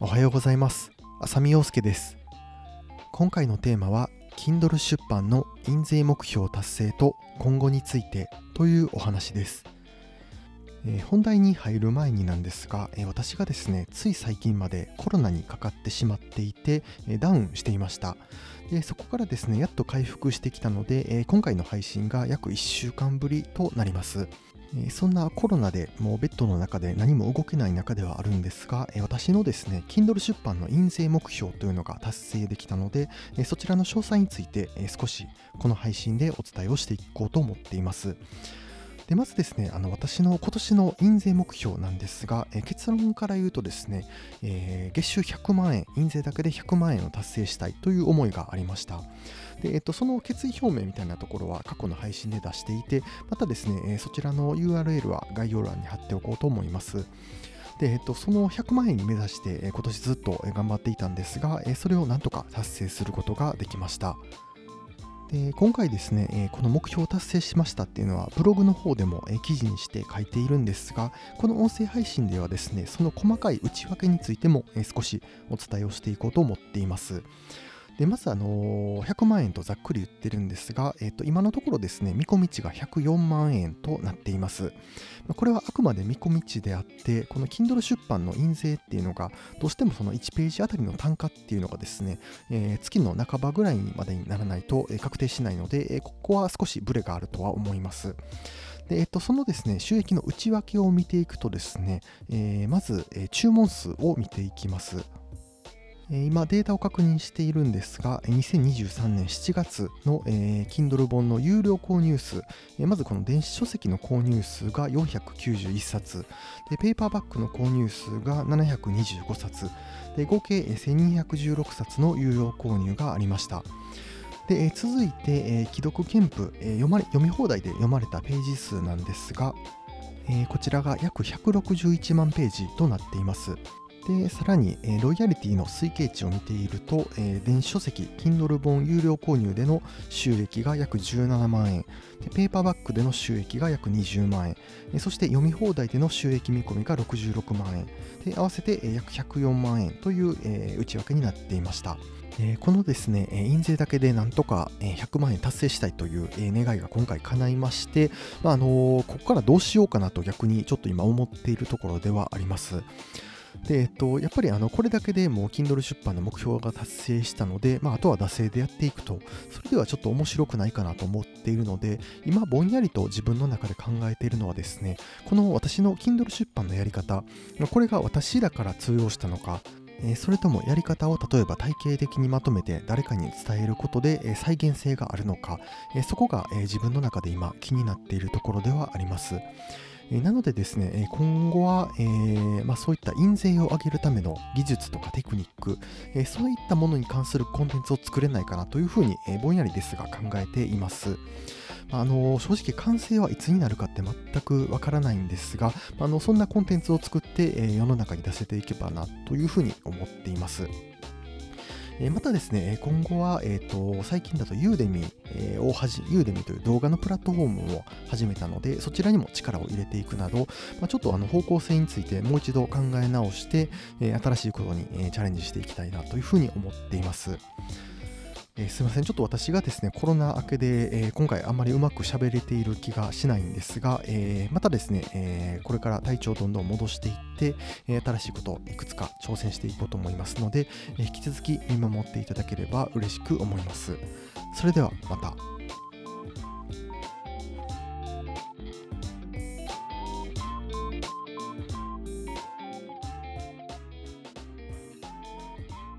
おはようございます。浅見陽介です。今回のテーマは Kindle 出版の印税目標達成と今後についてというお話です。えー、本題に入る前になんですが、えー、私がですねつい最近までコロナにかかってしまっていて、えー、ダウンしていました。でそこからですねやっと回復してきたので、え今回の配信が約1週間ぶりとなります。そんなコロナでもうベッドの中で何も動けない中ではあるんですが、私のですね Kindle 出版の印税目標というのが達成できたので、そちらの詳細について、少しこの配信でお伝えをしていこうと思っています。でまずですね、あの私の今年の印税目標なんですが、え結論から言うとですね、えー、月収100万円、印税だけで100万円を達成したいという思いがありました。で、えっと、その決意表明みたいなところは過去の配信で出していて、またですね、えそちらの URL は概要欄に貼っておこうと思います。で、えっと、その100万円に目指して、え今年ずっと頑張っていたんですが、えそれをなんとか達成することができました。で今回ですね、え、この目標を達成しましたっていうのはブログの方でも、え、記事にして書いているんですがこの音声配信ではですねその細かい内訳についても、え、少しお伝えをしていこうと思っています。でまず、あのー、100万円とざっくり言ってるんですが、えー、と今のところですね見込み値が104万円となっていますこれはあくまで見込み値であってこの Kindle 出版の印税っていうのがどうしてもその1ページあたりの単価っていうのがですね、えー、月の半ばぐらいまでにならないと、確定しないので、えここは少しブレがあるとは思いますで、えっと、そのですね、収益の内訳を見ていくとですね、えー、まず、えー、注文数を見ていきます。今データを確認しているんですが、2023年7月の、えー、Kindle 本の有料購入数、まずこの電子書籍の購入数が491冊、でペーパーバッグの購入数が725冊、で合計1216冊の有料購入がありました。で、続いて、既読兼譜、読まれ、読み放題で読まれたページ数なんですが、こちらが約161万ページとなっています。で、さらに、え、ロイヤリティの推計値を見ていると、え、電子書籍、Kindle 本有料購入での収益が約17万円、でペーパーバッグでの収益が約20万円、え、そして読み放題での収益見込みが66万円、で合わせて、え、約104万円という、え、内訳になっていました。え、このですね、印税だけでなんとか100万円達成したいという願いが今回叶いまして、まあの、ここからどうしようかなと逆にちょっと今思っているところではあります。で、えっと、やっぱりあのこれだけでもう Kindle 出版の目標が達成したので、まあ、あとは惰性でやっていくと、それではちょっと面白くないかなと思っているので、今ぼんやりと自分の中で考えているのはですね、この私の Kindle 出版のやり方、これが私だから通用したのか、それともやり方を例えば体系的にまとめて誰かに伝えることで再現性があるのか、そこが自分の中で今気になっているところではあります。えなのでですね、今後は、えー、まあ、そういった印税を上げるための技術とかテクニック、えそういったものに関するコンテンツを作れないかなというふうに、えぼんやりですが考えています。あの正直完成はいつになるかって全くわからないんですが、あのそんなコンテンツを作って、え世の中に出せていけばなというふうに思っています。またですね、今後は、えーと、最近だとユーデミーをはじ、ユーデミという動画のプラットフォームを始めたので、そちらにも力を入れていくなど、まあ、ちょっとあの方向性についてもう一度考え直して、新しいことに、チャレンジしていきたいなというふうに思っています。え、すいません、ちょっと私がですね、コロナ明けで、え、今回あんまりうまく喋れている気がしないんですが、え、またですね、えこれから体調をどんどん戻していって、え新しいことをいくつか挑戦していこうと思いますので、え引き続き見守っていただければ嬉しく思います。それではまた。